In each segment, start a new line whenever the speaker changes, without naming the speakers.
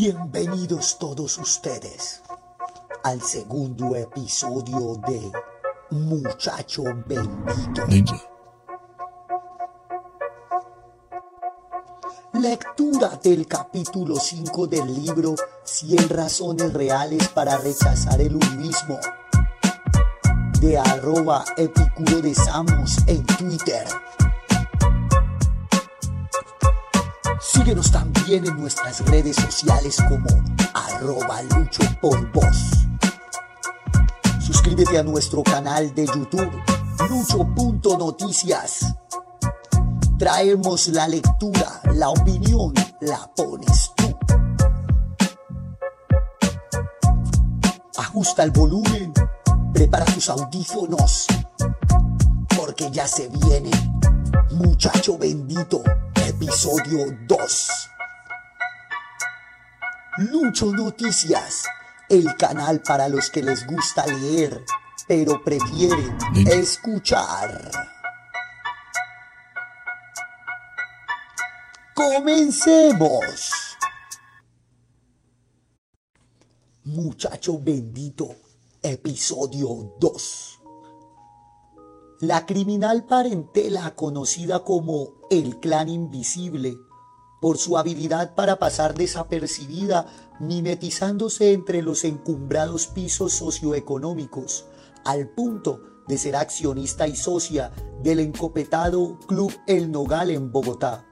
Bienvenidos todos ustedes al segundo episodio de Muchacho Bendito.
Ninja.
Lectura del capítulo 5 del libro 100 razones reales para rechazar el uribismo de arroba epicuro de Samos en Twitter. Síguenos también en nuestras redes sociales como arroba lucho por voz. Suscríbete a nuestro canal de YouTube lucho.noticias. Traemos la lectura, la opinión, la pones tú. Ajusta el volumen, prepara tus audífonos, porque ya se viene, muchacho bendito, episodio 2. Lucho Noticias, el canal para los que les gusta leer, pero prefieren escuchar. Comencemos. Muchacho bendito, episodio 2. La criminal parentela conocida como el clan invisible, por su habilidad para pasar desapercibida, mimetizándose entre los encumbrados pisos socioeconómicos, al punto de ser accionista y socia del encopetado Club El Nogal en Bogotá.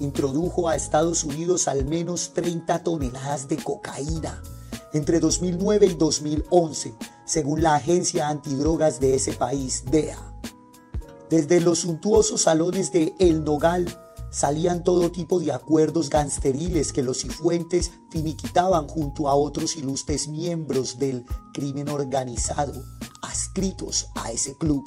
Introdujo a Estados Unidos al menos 30 toneladas de cocaína entre 2009 y 2011, según la agencia antidrogas de ese país, DEA. Desde los suntuosos salones de El Nogal salían todo tipo de acuerdos gangsteriles que los cifuentes finiquitaban junto a otros ilustres miembros del crimen organizado, adscritos a ese club.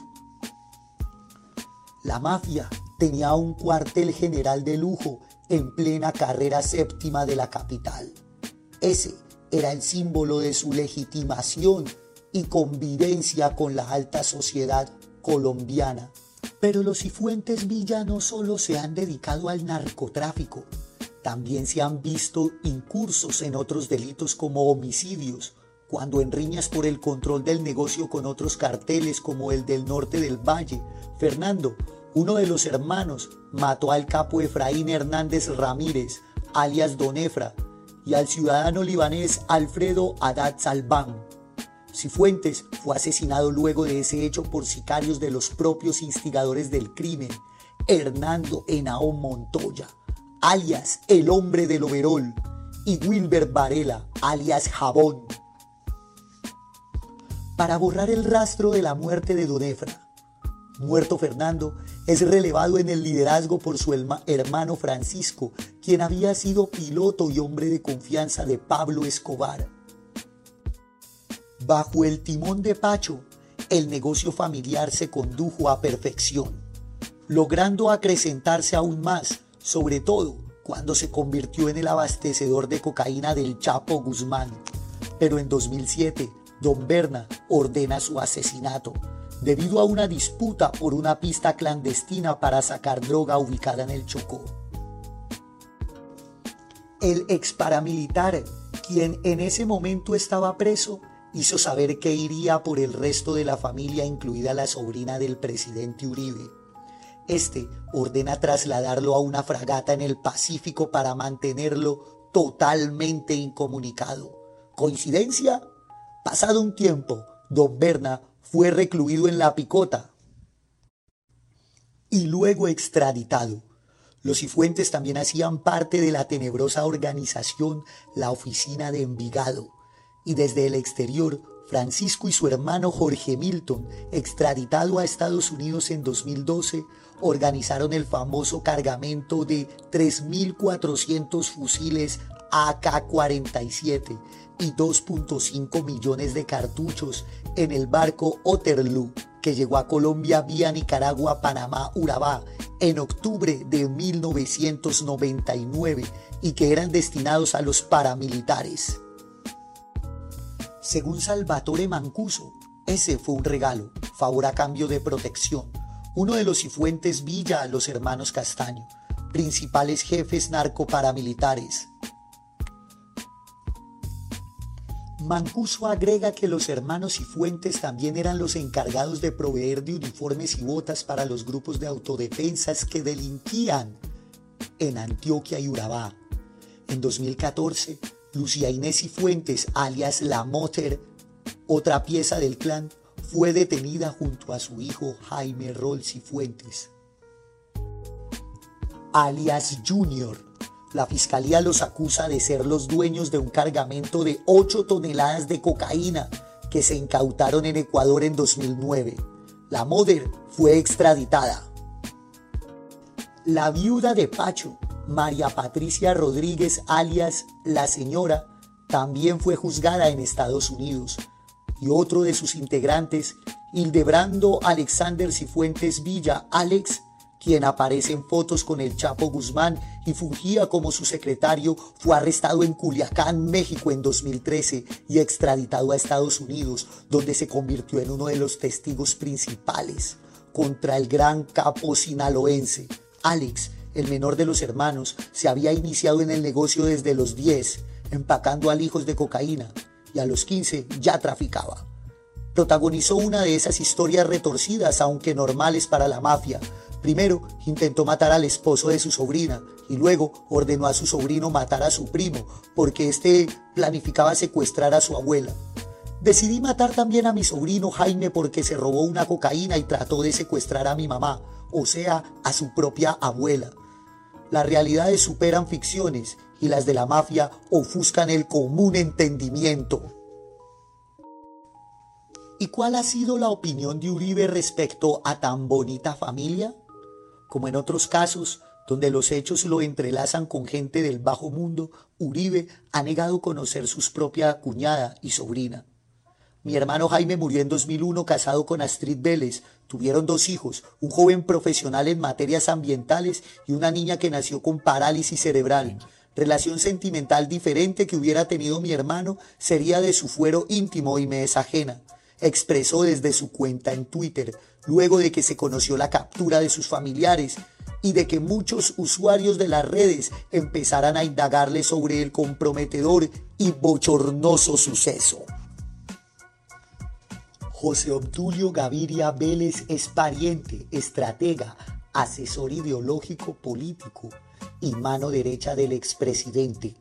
La mafia tenía un cuartel general de lujo en plena carrera séptima de la capital. Ese era el símbolo de su legitimación y convivencia con la alta sociedad colombiana. Pero los cifuentes Villa no solo se han dedicado al narcotráfico, también se han visto incursos en otros delitos como homicidios, cuando en riñas por el control del negocio con otros carteles como el del norte del valle, Fernando uno de los hermanos mató al capo Efraín Hernández Ramírez, alias Don Efra, y al ciudadano libanés Alfredo Haddad Salbán. Cifuentes fue asesinado luego de ese hecho por sicarios de los propios instigadores del crimen, Hernando Henao Montoya, alias el hombre del overol, y Wilber Varela, alias Jabón. Para borrar el rastro de la muerte de Don Efra, muerto Fernando, es relevado en el liderazgo por su hermano Francisco, quien había sido piloto y hombre de confianza de Pablo Escobar. Bajo el timón de Pacho, el negocio familiar se condujo a perfección, logrando acrecentarse aún más, sobre todo cuando se convirtió en el abastecedor de cocaína del Chapo Guzmán. Pero en 2007, Don Berna ordena su asesinato debido a una disputa por una pista clandestina para sacar droga ubicada en el Chocó. El ex paramilitar, quien en ese momento estaba preso, hizo saber que iría por el resto de la familia, incluida la sobrina del presidente Uribe. Este ordena trasladarlo a una fragata en el Pacífico para mantenerlo totalmente incomunicado. ¿Coincidencia? Pasado un tiempo, don Berna fue recluido en la picota y luego extraditado. Los Cifuentes también hacían parte de la tenebrosa organización La Oficina de Envigado, y desde el exterior, Francisco y su hermano Jorge Milton, extraditado a Estados Unidos en 2012, organizaron el famoso cargamento de 3.400 fusiles AK-47 y 2.5 millones de cartuchos en el barco Oterloo que llegó a Colombia vía Nicaragua, Panamá, Urabá en octubre de 1999 y que eran destinados a los paramilitares. Según Salvatore Mancuso, ese fue un regalo, favor a cambio de protección, uno de los cifuentes Villa a los hermanos Castaño, principales jefes narcoparamilitares. Mancuso agrega que los hermanos Cifuentes también eran los encargados de proveer de uniformes y botas para los grupos de autodefensas que delinquían en Antioquia y Urabá. En 2014, Lucía Inés Cifuentes, alias La Motter, otra pieza del clan, fue detenida junto a su hijo Jaime Rol Cifuentes, alias Junior la fiscalía los acusa de ser los dueños de un cargamento de 8 toneladas de cocaína que se incautaron en Ecuador en 2009. La Moder fue extraditada. La viuda de Pacho, María Patricia Rodríguez, alias La Señora, también fue juzgada en Estados Unidos. Y otro de sus integrantes, Hildebrando Alexander Cifuentes Villa, Alex, quien aparece en fotos con el Chapo Guzmán y fungía como su secretario, fue arrestado en Culiacán, México en 2013 y extraditado a Estados Unidos, donde se convirtió en uno de los testigos principales contra el gran capo sinaloense. Alex, el menor de los hermanos, se había iniciado en el negocio desde los 10, empacando alijos de cocaína, y a los 15 ya traficaba. Protagonizó una de esas historias retorcidas, aunque normales para la mafia, Primero intentó matar al esposo de su sobrina y luego ordenó a su sobrino matar a su primo porque éste planificaba secuestrar a su abuela. Decidí matar también a mi sobrino Jaime porque se robó una cocaína y trató de secuestrar a mi mamá, o sea, a su propia abuela. Las realidades superan ficciones y las de la mafia ofuscan el común entendimiento. ¿Y cuál ha sido la opinión de Uribe respecto a tan bonita familia? Como en otros casos, donde los hechos lo entrelazan con gente del bajo mundo, Uribe ha negado conocer su propia cuñada y sobrina. Mi hermano Jaime murió en 2001 casado con Astrid Vélez. Tuvieron dos hijos, un joven profesional en materias ambientales y una niña que nació con parálisis cerebral. Relación sentimental diferente que hubiera tenido mi hermano sería de su fuero íntimo y me es ajena expresó desde su cuenta en Twitter, luego de que se conoció la captura de sus familiares y de que muchos usuarios de las redes empezaran a indagarle sobre el comprometedor y bochornoso suceso. José Obdulio Gaviria Vélez es pariente, estratega, asesor ideológico político y mano derecha del expresidente.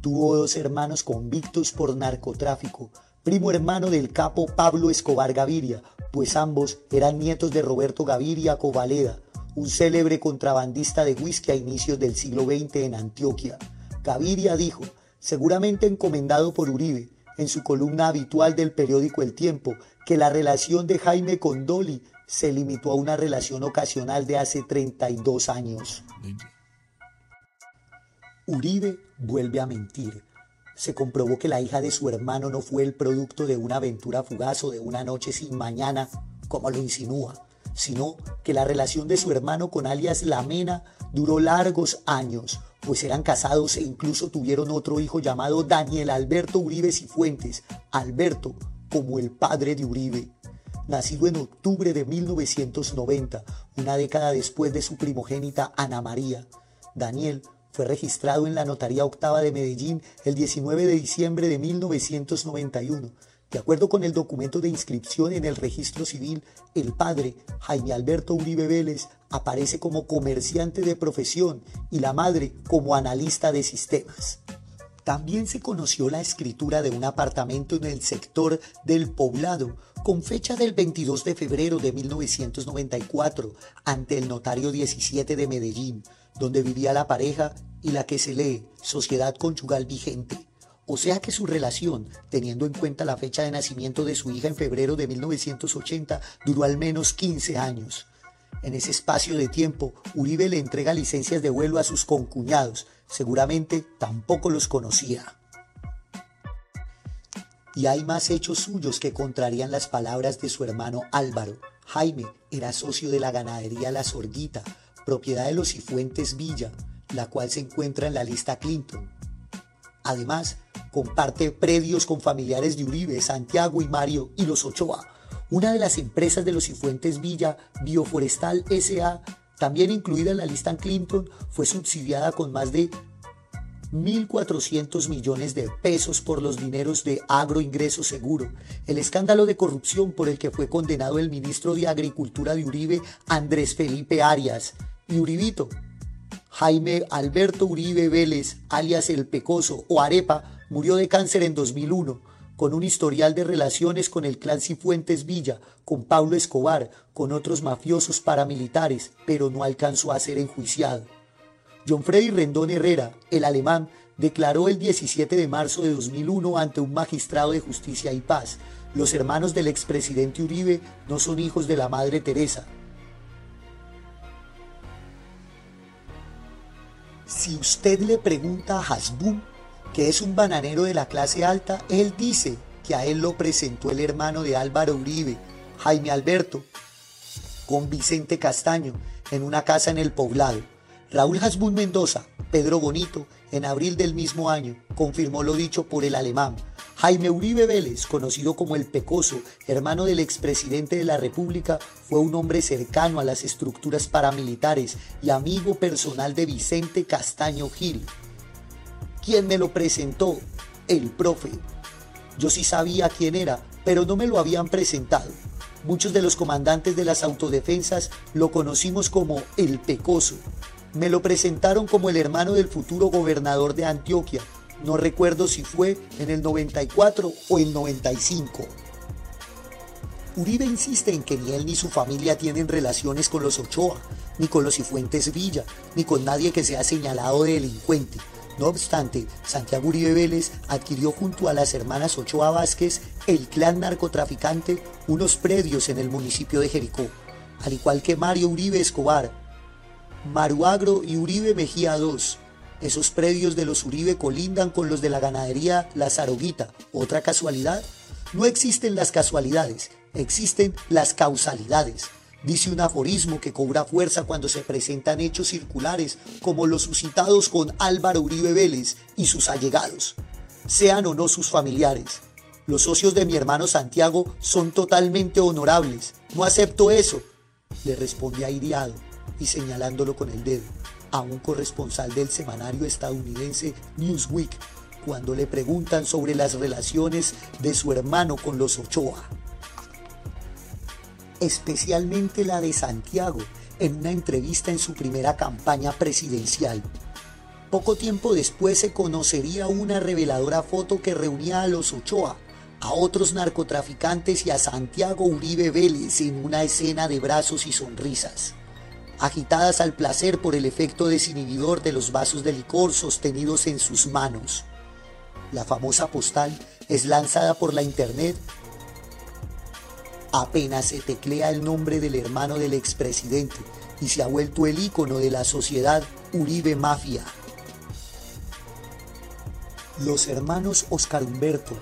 Tuvo dos hermanos convictos por narcotráfico, primo hermano del capo Pablo Escobar Gaviria, pues ambos eran nietos de Roberto Gaviria Covaleda, un célebre contrabandista de whisky a inicios del siglo XX en Antioquia. Gaviria dijo, seguramente encomendado por Uribe, en su columna habitual del periódico El Tiempo, que la relación de Jaime con Dolly se limitó a una relación ocasional de hace 32 años. Uribe vuelve a mentir se comprobó que la hija de su hermano no fue el producto de una aventura fugaz o de una noche sin mañana, como lo insinúa, sino que la relación de su hermano con alias Lamena duró largos años, pues eran casados e incluso tuvieron otro hijo llamado Daniel Alberto Uribe Cifuentes, Alberto como el padre de Uribe. Nacido en octubre de 1990, una década después de su primogénita Ana María, Daniel fue registrado en la Notaría Octava de Medellín el 19 de diciembre de 1991. De acuerdo con el documento de inscripción en el registro civil, el padre, Jaime Alberto Uribe Vélez, aparece como comerciante de profesión y la madre como analista de sistemas. También se conoció la escritura de un apartamento en el sector del poblado, con fecha del 22 de febrero de 1994, ante el notario 17 de Medellín, donde vivía la pareja y la que se lee sociedad conyugal vigente. O sea que su relación, teniendo en cuenta la fecha de nacimiento de su hija en febrero de 1980, duró al menos 15 años. En ese espacio de tiempo, Uribe le entrega licencias de vuelo a sus concuñados. Seguramente tampoco los conocía. Y hay más hechos suyos que contrarían las palabras de su hermano Álvaro. Jaime era socio de la ganadería La Sorguita, propiedad de los Cifuentes Villa, la cual se encuentra en la lista Clinton. Además, comparte predios con familiares de Uribe, Santiago y Mario y los Ochoa. Una de las empresas de los Cifuentes Villa, Bioforestal SA, también incluida en la lista Clinton, fue subsidiada con más de 1.400 millones de pesos por los dineros de agroingreso seguro, el escándalo de corrupción por el que fue condenado el ministro de Agricultura de Uribe, Andrés Felipe Arias, y Uribito. Jaime Alberto Uribe Vélez, alias El Pecoso o Arepa, murió de cáncer en 2001, con un historial de relaciones con el clan Cifuentes Villa, con Pablo Escobar, con otros mafiosos paramilitares, pero no alcanzó a ser enjuiciado. John Freddy Rendón Herrera, el alemán, declaró el 17 de marzo de 2001 ante un magistrado de justicia y paz, los hermanos del expresidente Uribe no son hijos de la Madre Teresa. Si usted le pregunta a Hasbun, que es un bananero de la clase alta, él dice que a él lo presentó el hermano de Álvaro Uribe, Jaime Alberto, con Vicente Castaño, en una casa en el poblado. Raúl Hasbun Mendoza, Pedro Bonito, en abril del mismo año, confirmó lo dicho por el alemán. Jaime Uribe Vélez, conocido como el Pecoso, hermano del expresidente de la República, fue un hombre cercano a las estructuras paramilitares y amigo personal de Vicente Castaño Gil. ¿Quién me lo presentó? El profe. Yo sí sabía quién era, pero no me lo habían presentado. Muchos de los comandantes de las autodefensas lo conocimos como el Pecoso. Me lo presentaron como el hermano del futuro gobernador de Antioquia. No recuerdo si fue en el 94 o el 95. Uribe insiste en que ni él ni su familia tienen relaciones con los Ochoa, ni con los Cifuentes Villa, ni con nadie que sea señalado de delincuente. No obstante, Santiago Uribe Vélez adquirió junto a las hermanas Ochoa Vázquez, el clan narcotraficante, unos predios en el municipio de Jericó, al igual que Mario Uribe Escobar, Maruagro y Uribe Mejía II. Esos predios de los Uribe colindan con los de la ganadería La Zaroguita. ¿Otra casualidad? No existen las casualidades, existen las causalidades. Dice un aforismo que cobra fuerza cuando se presentan hechos circulares como los suscitados con Álvaro Uribe Vélez y sus allegados, sean o no sus familiares. Los socios de mi hermano Santiago son totalmente honorables. No acepto eso, le respondí airiado y señalándolo con el dedo a un corresponsal del semanario estadounidense Newsweek cuando le preguntan sobre las relaciones de su hermano con los Ochoa. Especialmente la de Santiago en una entrevista en su primera campaña presidencial. Poco tiempo después se conocería una reveladora foto que reunía a los Ochoa, a otros narcotraficantes y a Santiago Uribe Vélez en una escena de brazos y sonrisas agitadas al placer por el efecto desinhibidor de los vasos de licor sostenidos en sus manos. La famosa postal es lanzada por la internet apenas se teclea el nombre del hermano del expresidente y se ha vuelto el ícono de la sociedad Uribe Mafia. Los hermanos Oscar Humberto,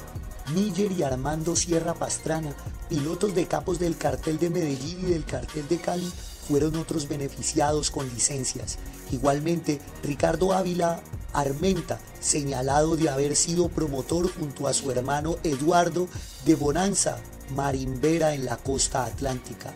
Níger y Armando Sierra Pastrana, pilotos de capos del cartel de Medellín y del cartel de Cali, fueron otros beneficiados con licencias. Igualmente, Ricardo Ávila Armenta, señalado de haber sido promotor junto a su hermano Eduardo de Bonanza Marimbera en la costa atlántica.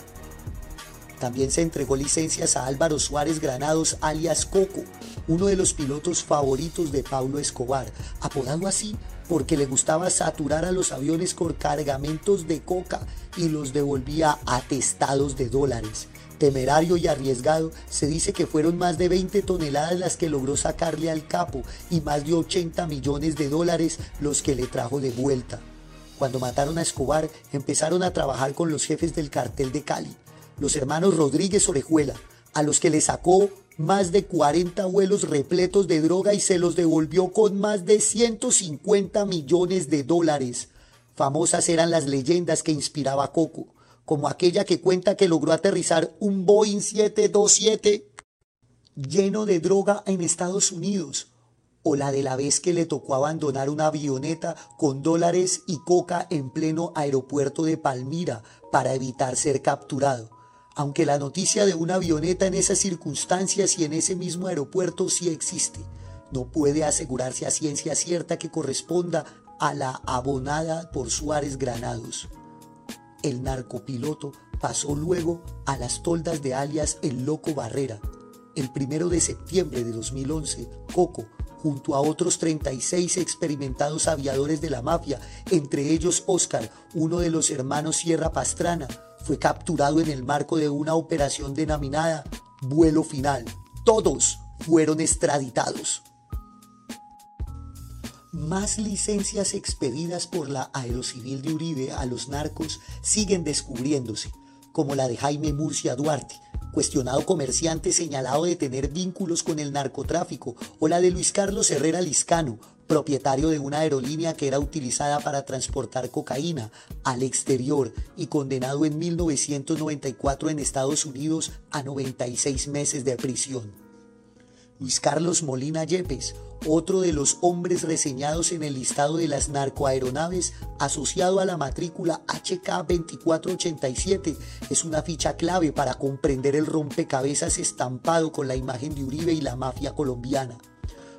También se entregó licencias a Álvaro Suárez Granados alias Coco, uno de los pilotos favoritos de Pablo Escobar, apodado así porque le gustaba saturar a los aviones con cargamentos de coca y los devolvía atestados de dólares temerario y arriesgado, se dice que fueron más de 20 toneladas las que logró sacarle al capo y más de 80 millones de dólares los que le trajo de vuelta. Cuando mataron a Escobar, empezaron a trabajar con los jefes del cartel de Cali, los hermanos Rodríguez Orejuela, a los que le sacó más de 40 vuelos repletos de droga y se los devolvió con más de 150 millones de dólares. Famosas eran las leyendas que inspiraba Coco como aquella que cuenta que logró aterrizar un Boeing 727 lleno de droga en Estados Unidos, o la de la vez que le tocó abandonar una avioneta con dólares y coca en pleno aeropuerto de Palmira para evitar ser capturado. Aunque la noticia de una avioneta en esas circunstancias y en ese mismo aeropuerto sí existe, no puede asegurarse a ciencia cierta que corresponda a la abonada por Suárez Granados. El narcopiloto pasó luego a las toldas de alias El Loco Barrera. El primero de septiembre de 2011, Coco, junto a otros 36 experimentados aviadores de la mafia, entre ellos Oscar, uno de los hermanos Sierra Pastrana, fue capturado en el marco de una operación denominada Vuelo Final. Todos fueron extraditados. Más licencias expedidas por la Aerocivil de Uribe a los narcos siguen descubriéndose, como la de Jaime Murcia Duarte, cuestionado comerciante señalado de tener vínculos con el narcotráfico, o la de Luis Carlos Herrera Liscano, propietario de una aerolínea que era utilizada para transportar cocaína al exterior y condenado en 1994 en Estados Unidos a 96 meses de prisión. Luis Carlos Molina Yepes, otro de los hombres reseñados en el listado de las narcoaeronaves asociado a la matrícula HK 2487, es una ficha clave para comprender el rompecabezas estampado con la imagen de Uribe y la mafia colombiana.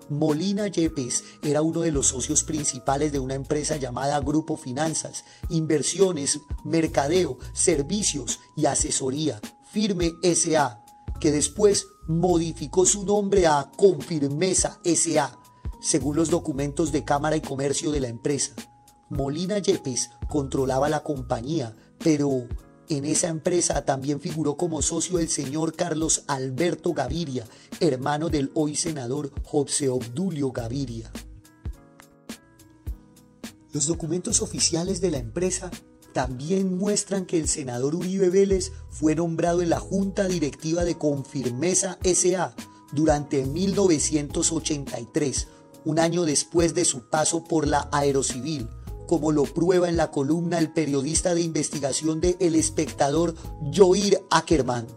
Molina Yepes era uno de los socios principales de una empresa llamada Grupo Finanzas, Inversiones, Mercadeo, Servicios y Asesoría, Firme SA, que después modificó su nombre a Confirmesa SA, según los documentos de Cámara y Comercio de la empresa. Molina Yepes controlaba la compañía, pero en esa empresa también figuró como socio el señor Carlos Alberto Gaviria, hermano del hoy senador José Obdulio Gaviria. Los documentos oficiales de la empresa también muestran que el senador Uribe Vélez fue nombrado en la Junta Directiva de Confirmesa SA durante 1983, un año después de su paso por la Aerocivil, como lo prueba en la columna el periodista de investigación de El Espectador Joir Ackerman.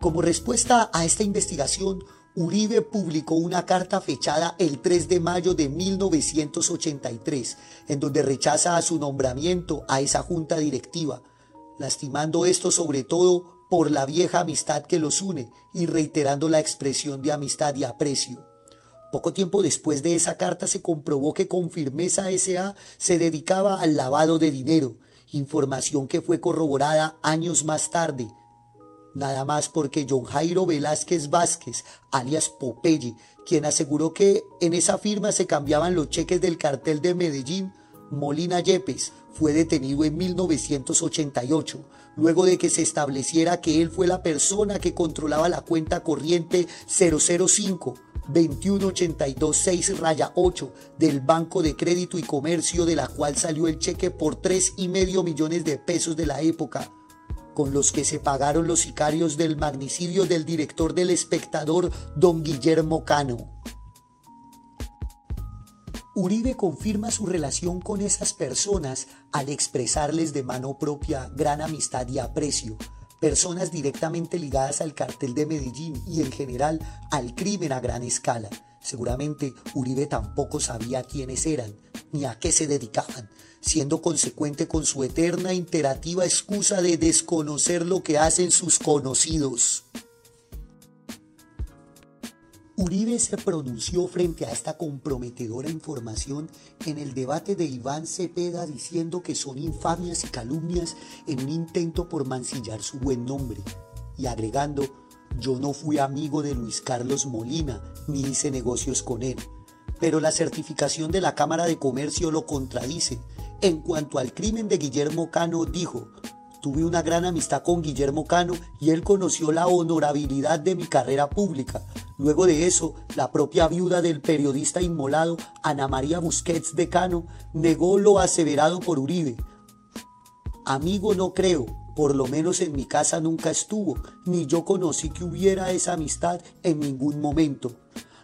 Como respuesta a esta investigación, Uribe publicó una carta fechada el 3 de mayo de 1983, en donde rechaza a su nombramiento a esa junta directiva, lastimando esto sobre todo por la vieja amistad que los une y reiterando la expresión de amistad y aprecio. Poco tiempo después de esa carta se comprobó que con firmeza SA se dedicaba al lavado de dinero, información que fue corroborada años más tarde nada más porque John Jairo Velázquez Vázquez, alias Popeye, quien aseguró que en esa firma se cambiaban los cheques del cartel de Medellín, Molina Yepes, fue detenido en 1988, luego de que se estableciera que él fue la persona que controlaba la cuenta corriente 005 21826 raya 8 del Banco de Crédito y Comercio de la cual salió el cheque por tres y medio millones de pesos de la época con los que se pagaron los sicarios del magnicidio del director del espectador, don Guillermo Cano. Uribe confirma su relación con esas personas al expresarles de mano propia gran amistad y aprecio, personas directamente ligadas al cartel de Medellín y en general al crimen a gran escala. Seguramente Uribe tampoco sabía quiénes eran ni a qué se dedicaban, siendo consecuente con su eterna imperativa excusa de desconocer lo que hacen sus conocidos. Uribe se pronunció frente a esta comprometedora información en el debate de Iván Cepeda diciendo que son infamias y calumnias en un intento por mancillar su buen nombre y agregando, yo no fui amigo de Luis Carlos Molina ni hice negocios con él, pero la certificación de la Cámara de Comercio lo contradice en cuanto al crimen de Guillermo Cano, dijo, tuve una gran amistad con Guillermo Cano y él conoció la honorabilidad de mi carrera pública. Luego de eso, la propia viuda del periodista inmolado, Ana María Busquets de Cano, negó lo aseverado por Uribe. Amigo no creo, por lo menos en mi casa nunca estuvo, ni yo conocí que hubiera esa amistad en ningún momento.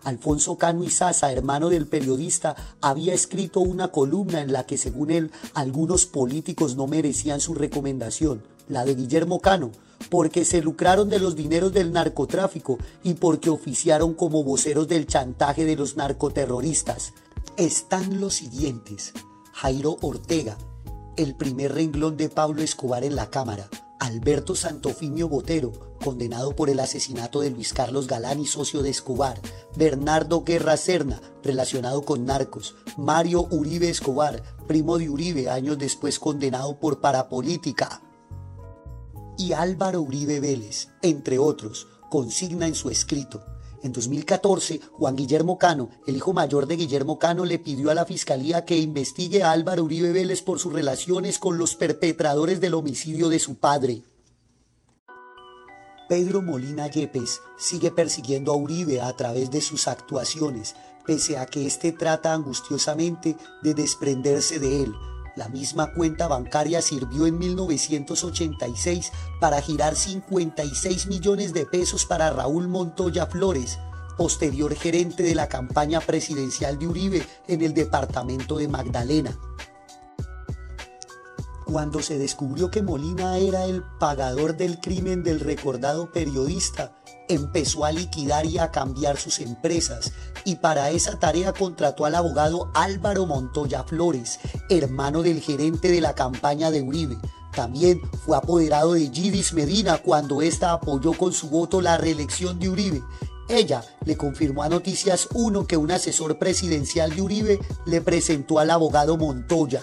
Alfonso Cano Izaza, hermano del periodista, había escrito una columna en la que, según él, algunos políticos no merecían su recomendación, la de Guillermo Cano, porque se lucraron de los dineros del narcotráfico y porque oficiaron como voceros del chantaje de los narcoterroristas. Están los siguientes. Jairo Ortega, el primer renglón de Pablo Escobar en la Cámara, Alberto Santofimio Botero, condenado por el asesinato de Luis Carlos Galán y socio de Escobar, Bernardo Guerra Serna, relacionado con narcos, Mario Uribe Escobar, primo de Uribe, años después condenado por parapolítica, y Álvaro Uribe Vélez, entre otros, consigna en su escrito. En 2014, Juan Guillermo Cano, el hijo mayor de Guillermo Cano, le pidió a la fiscalía que investigue a Álvaro Uribe Vélez por sus relaciones con los perpetradores del homicidio de su padre. Pedro Molina Yepes sigue persiguiendo a Uribe a través de sus actuaciones, pese a que éste trata angustiosamente de desprenderse de él. La misma cuenta bancaria sirvió en 1986 para girar 56 millones de pesos para Raúl Montoya Flores, posterior gerente de la campaña presidencial de Uribe en el departamento de Magdalena. Cuando se descubrió que Molina era el pagador del crimen del recordado periodista, empezó a liquidar y a cambiar sus empresas y para esa tarea contrató al abogado Álvaro Montoya Flores, hermano del gerente de la campaña de Uribe. También fue apoderado de Gidis Medina cuando ésta apoyó con su voto la reelección de Uribe. Ella le confirmó a Noticias 1 que un asesor presidencial de Uribe le presentó al abogado Montoya.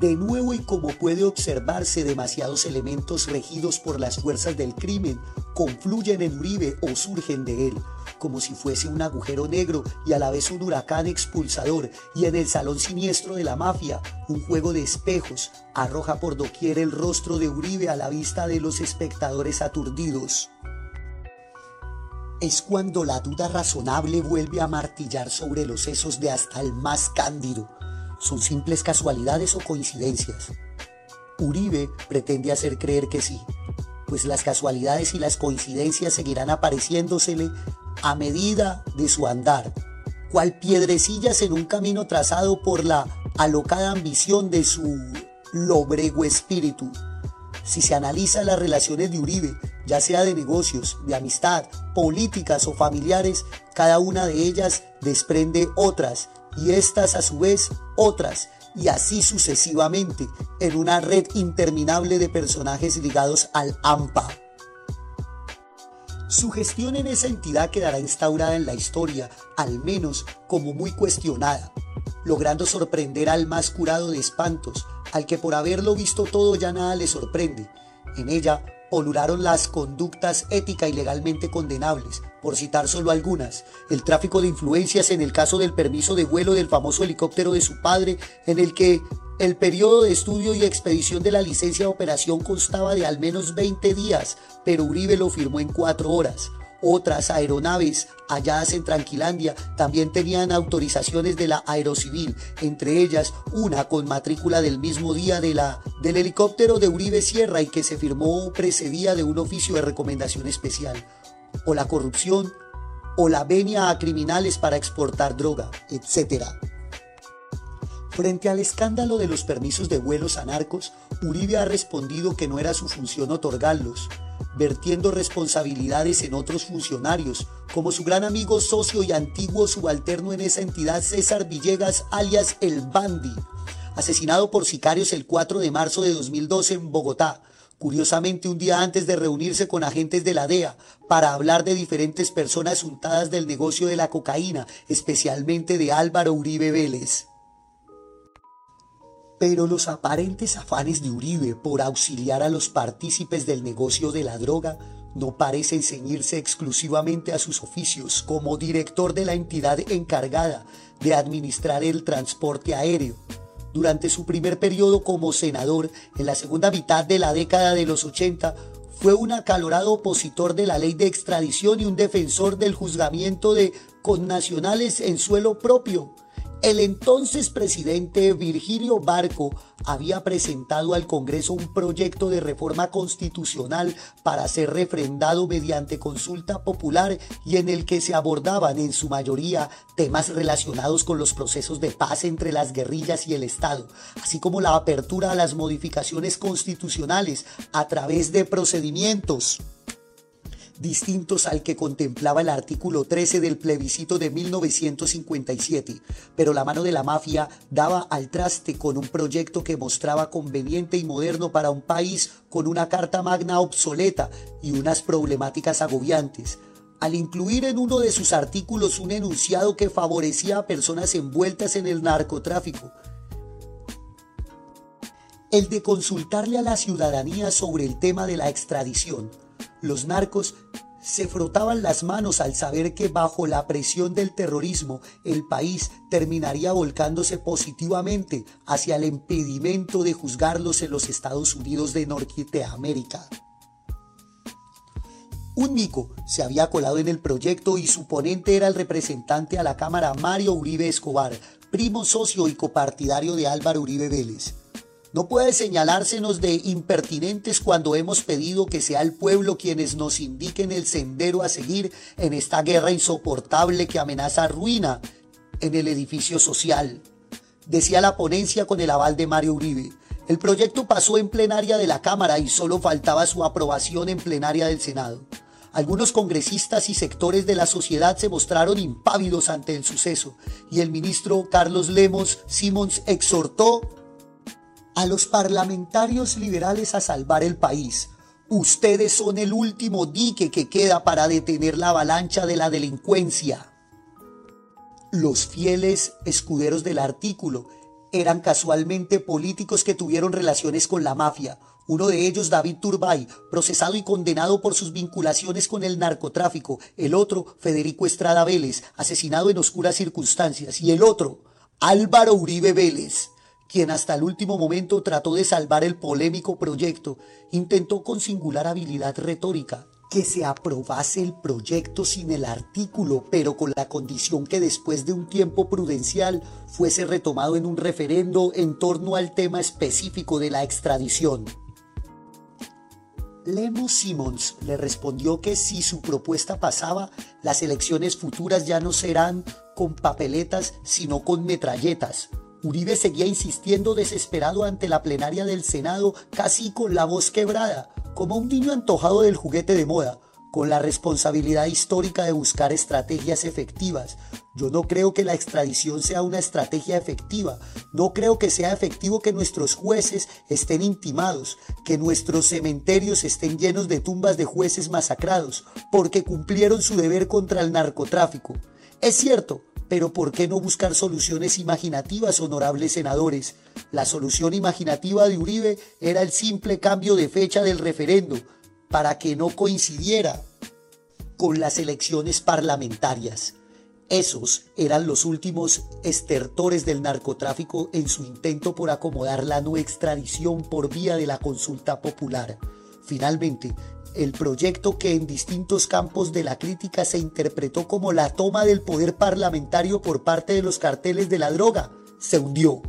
De nuevo y como puede observarse, demasiados elementos regidos por las fuerzas del crimen confluyen en Uribe o surgen de él, como si fuese un agujero negro y a la vez un huracán expulsador, y en el salón siniestro de la mafia, un juego de espejos arroja por doquier el rostro de Uribe a la vista de los espectadores aturdidos. Es cuando la duda razonable vuelve a martillar sobre los sesos de hasta el más cándido ¿Son simples casualidades o coincidencias? Uribe pretende hacer creer que sí, pues las casualidades y las coincidencias seguirán apareciéndosele a medida de su andar, cual piedrecillas en un camino trazado por la alocada ambición de su lobrego espíritu. Si se analiza las relaciones de Uribe, ya sea de negocios, de amistad, políticas o familiares, cada una de ellas desprende otras y estas a su vez otras, y así sucesivamente, en una red interminable de personajes ligados al AMPA. Su gestión en esa entidad quedará instaurada en la historia, al menos como muy cuestionada, logrando sorprender al más curado de espantos, al que por haberlo visto todo ya nada le sorprende. En ella poluraron las conductas ética y legalmente condenables, por citar solo algunas, el tráfico de influencias en el caso del permiso de vuelo del famoso helicóptero de su padre, en el que el periodo de estudio y expedición de la licencia de operación constaba de al menos 20 días, pero Uribe lo firmó en cuatro horas. Otras aeronaves halladas en Tranquilandia también tenían autorizaciones de la Aerocivil, entre ellas una con matrícula del mismo día de la, del helicóptero de Uribe Sierra y que se firmó precedía de un oficio de recomendación especial o la corrupción, o la venia a criminales para exportar droga, etc. Frente al escándalo de los permisos de vuelos a Uribe ha respondido que no era su función otorgarlos, vertiendo responsabilidades en otros funcionarios, como su gran amigo, socio y antiguo subalterno en esa entidad César Villegas, alias El Bandi, asesinado por sicarios el 4 de marzo de 2012 en Bogotá, curiosamente un día antes de reunirse con agentes de la DEA para hablar de diferentes personas untadas del negocio de la cocaína, especialmente de Álvaro Uribe Vélez. Pero los aparentes afanes de Uribe por auxiliar a los partícipes del negocio de la droga no parecen ceñirse exclusivamente a sus oficios como director de la entidad encargada de administrar el transporte aéreo, durante su primer periodo como senador, en la segunda mitad de la década de los 80, fue un acalorado opositor de la ley de extradición y un defensor del juzgamiento de connacionales en suelo propio. El entonces presidente Virgilio Barco había presentado al Congreso un proyecto de reforma constitucional para ser refrendado mediante consulta popular y en el que se abordaban en su mayoría temas relacionados con los procesos de paz entre las guerrillas y el Estado, así como la apertura a las modificaciones constitucionales a través de procedimientos distintos al que contemplaba el artículo 13 del plebiscito de 1957, pero la mano de la mafia daba al traste con un proyecto que mostraba conveniente y moderno para un país con una carta magna obsoleta y unas problemáticas agobiantes, al incluir en uno de sus artículos un enunciado que favorecía a personas envueltas en el narcotráfico, el de consultarle a la ciudadanía sobre el tema de la extradición, los narcos se frotaban las manos al saber que bajo la presión del terrorismo el país terminaría volcándose positivamente hacia el impedimento de juzgarlos en los Estados Unidos de Norteamérica. Un mico se había colado en el proyecto y su ponente era el representante a la Cámara Mario Uribe Escobar, primo socio y copartidario de Álvaro Uribe Vélez. No puede señalársenos de impertinentes cuando hemos pedido que sea el pueblo quienes nos indiquen el sendero a seguir en esta guerra insoportable que amenaza ruina en el edificio social. Decía la ponencia con el aval de Mario Uribe. El proyecto pasó en plenaria de la Cámara y solo faltaba su aprobación en plenaria del Senado. Algunos congresistas y sectores de la sociedad se mostraron impávidos ante el suceso y el ministro Carlos Lemos Simons exhortó a los parlamentarios liberales a salvar el país. Ustedes son el último dique que queda para detener la avalancha de la delincuencia. Los fieles escuderos del artículo eran casualmente políticos que tuvieron relaciones con la mafia. Uno de ellos, David Turbay, procesado y condenado por sus vinculaciones con el narcotráfico. El otro, Federico Estrada Vélez, asesinado en oscuras circunstancias. Y el otro, Álvaro Uribe Vélez, quien hasta el último momento trató de salvar el polémico proyecto, intentó con singular habilidad retórica que se aprobase el proyecto sin el artículo, pero con la condición que después de un tiempo prudencial fuese retomado en un referendo en torno al tema específico de la extradición. Lemos Simmons le respondió que si su propuesta pasaba, las elecciones futuras ya no serán con papeletas, sino con metralletas, Uribe seguía insistiendo desesperado ante la plenaria del Senado, casi con la voz quebrada, como un niño antojado del juguete de moda, con la responsabilidad histórica de buscar estrategias efectivas. Yo no creo que la extradición sea una estrategia efectiva. No creo que sea efectivo que nuestros jueces estén intimados, que nuestros cementerios estén llenos de tumbas de jueces masacrados, porque cumplieron su deber contra el narcotráfico. Es cierto, pero ¿por qué no buscar soluciones imaginativas, honorables senadores? La solución imaginativa de Uribe era el simple cambio de fecha del referendo para que no coincidiera con las elecciones parlamentarias. Esos eran los últimos estertores del narcotráfico en su intento por acomodar la no extradición por vía de la consulta popular. Finalmente, el proyecto que en distintos campos de la crítica se interpretó como la toma del poder parlamentario por parte de los carteles de la droga, se hundió.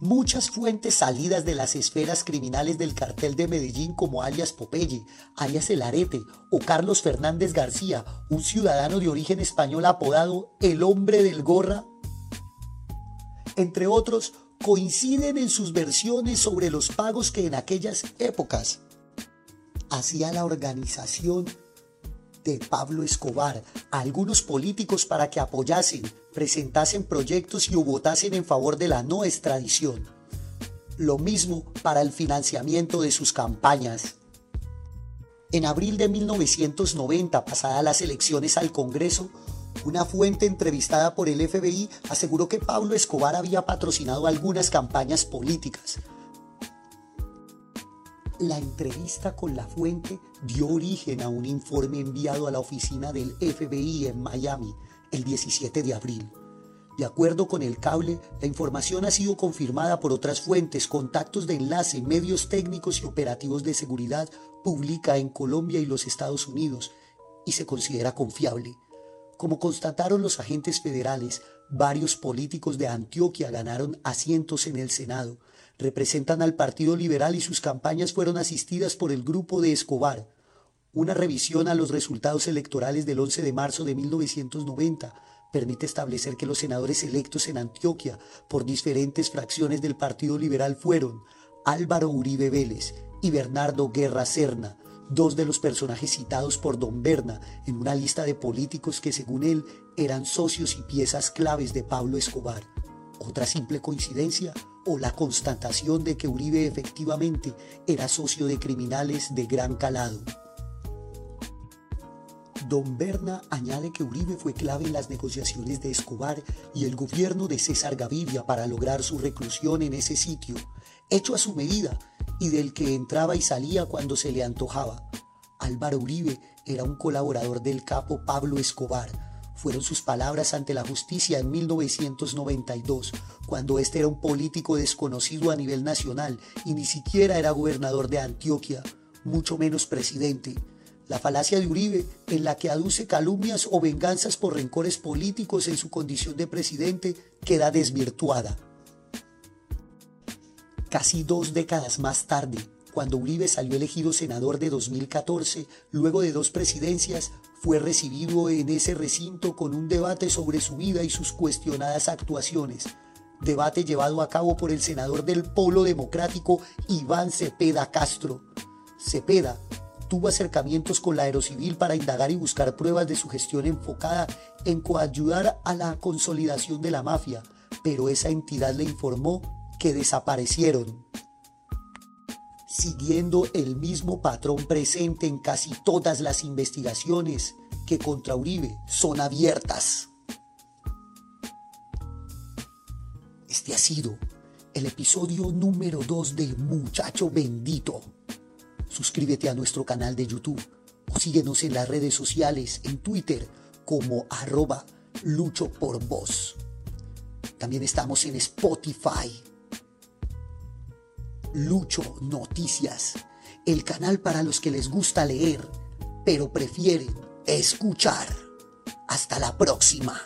Muchas fuentes salidas de las esferas criminales del cartel de Medellín como alias Popeye, alias El Arete o Carlos Fernández García, un ciudadano de origen español apodado El Hombre del Gorra, entre otros, coinciden en sus versiones sobre los pagos que en aquellas épocas hacía la organización de Pablo Escobar a algunos políticos para que apoyasen, presentasen proyectos y votasen en favor de la no extradición. Lo mismo para el financiamiento de sus campañas. En abril de 1990, pasadas las elecciones al Congreso, una fuente entrevistada por el FBI aseguró que Pablo Escobar había patrocinado algunas campañas políticas, la entrevista con la fuente dio origen a un informe enviado a la oficina del FBI en Miami el 17 de abril. De acuerdo con el cable, la información ha sido confirmada por otras fuentes, contactos de enlace, medios técnicos y operativos de seguridad pública en Colombia y los Estados Unidos y se considera confiable. Como constataron los agentes federales, varios políticos de Antioquia ganaron asientos en el Senado, representan al Partido Liberal y sus campañas fueron asistidas por el grupo de Escobar. Una revisión a los resultados electorales del 11 de marzo de 1990 permite establecer que los senadores electos en Antioquia por diferentes fracciones del Partido Liberal fueron Álvaro Uribe Vélez y Bernardo Guerra Serna, dos de los personajes citados por Don Berna en una lista de políticos que según él eran socios y piezas claves de Pablo Escobar. ¿Otra simple coincidencia? ¿O la constatación de que Uribe efectivamente era socio de criminales de gran calado? Don Berna añade que Uribe fue clave en las negociaciones de Escobar y el gobierno de César Gaviria para lograr su reclusión en ese sitio, hecho a su medida y del que entraba y salía cuando se le antojaba. Álvaro Uribe era un colaborador del capo Pablo Escobar. Fueron sus palabras ante la justicia en 1992, cuando este era un político desconocido a nivel nacional y ni siquiera era gobernador de Antioquia, mucho menos presidente. La falacia de Uribe, en la que aduce calumnias o venganzas por rencores políticos en su condición de presidente, queda desvirtuada. Casi dos décadas más tarde, cuando Uribe salió elegido senador de 2014, luego de dos presidencias, fue recibido en ese recinto con un debate sobre su vida y sus cuestionadas actuaciones. Debate llevado a cabo por el senador del Polo Democrático, Iván Cepeda Castro. Cepeda tuvo acercamientos con la Aerocivil para indagar y buscar pruebas de su gestión enfocada en coayudar a la consolidación de la mafia, pero esa entidad le informó que desaparecieron. Siguiendo el mismo patrón presente en casi todas las investigaciones que contra Uribe son abiertas. Este ha sido el episodio número 2 de Muchacho Bendito. Suscríbete a nuestro canal de YouTube o síguenos en las redes sociales, en Twitter como arroba lucho por voz. También estamos en Spotify. Lucho Noticias, el canal para los que les gusta leer, pero prefieren escuchar. Hasta la próxima.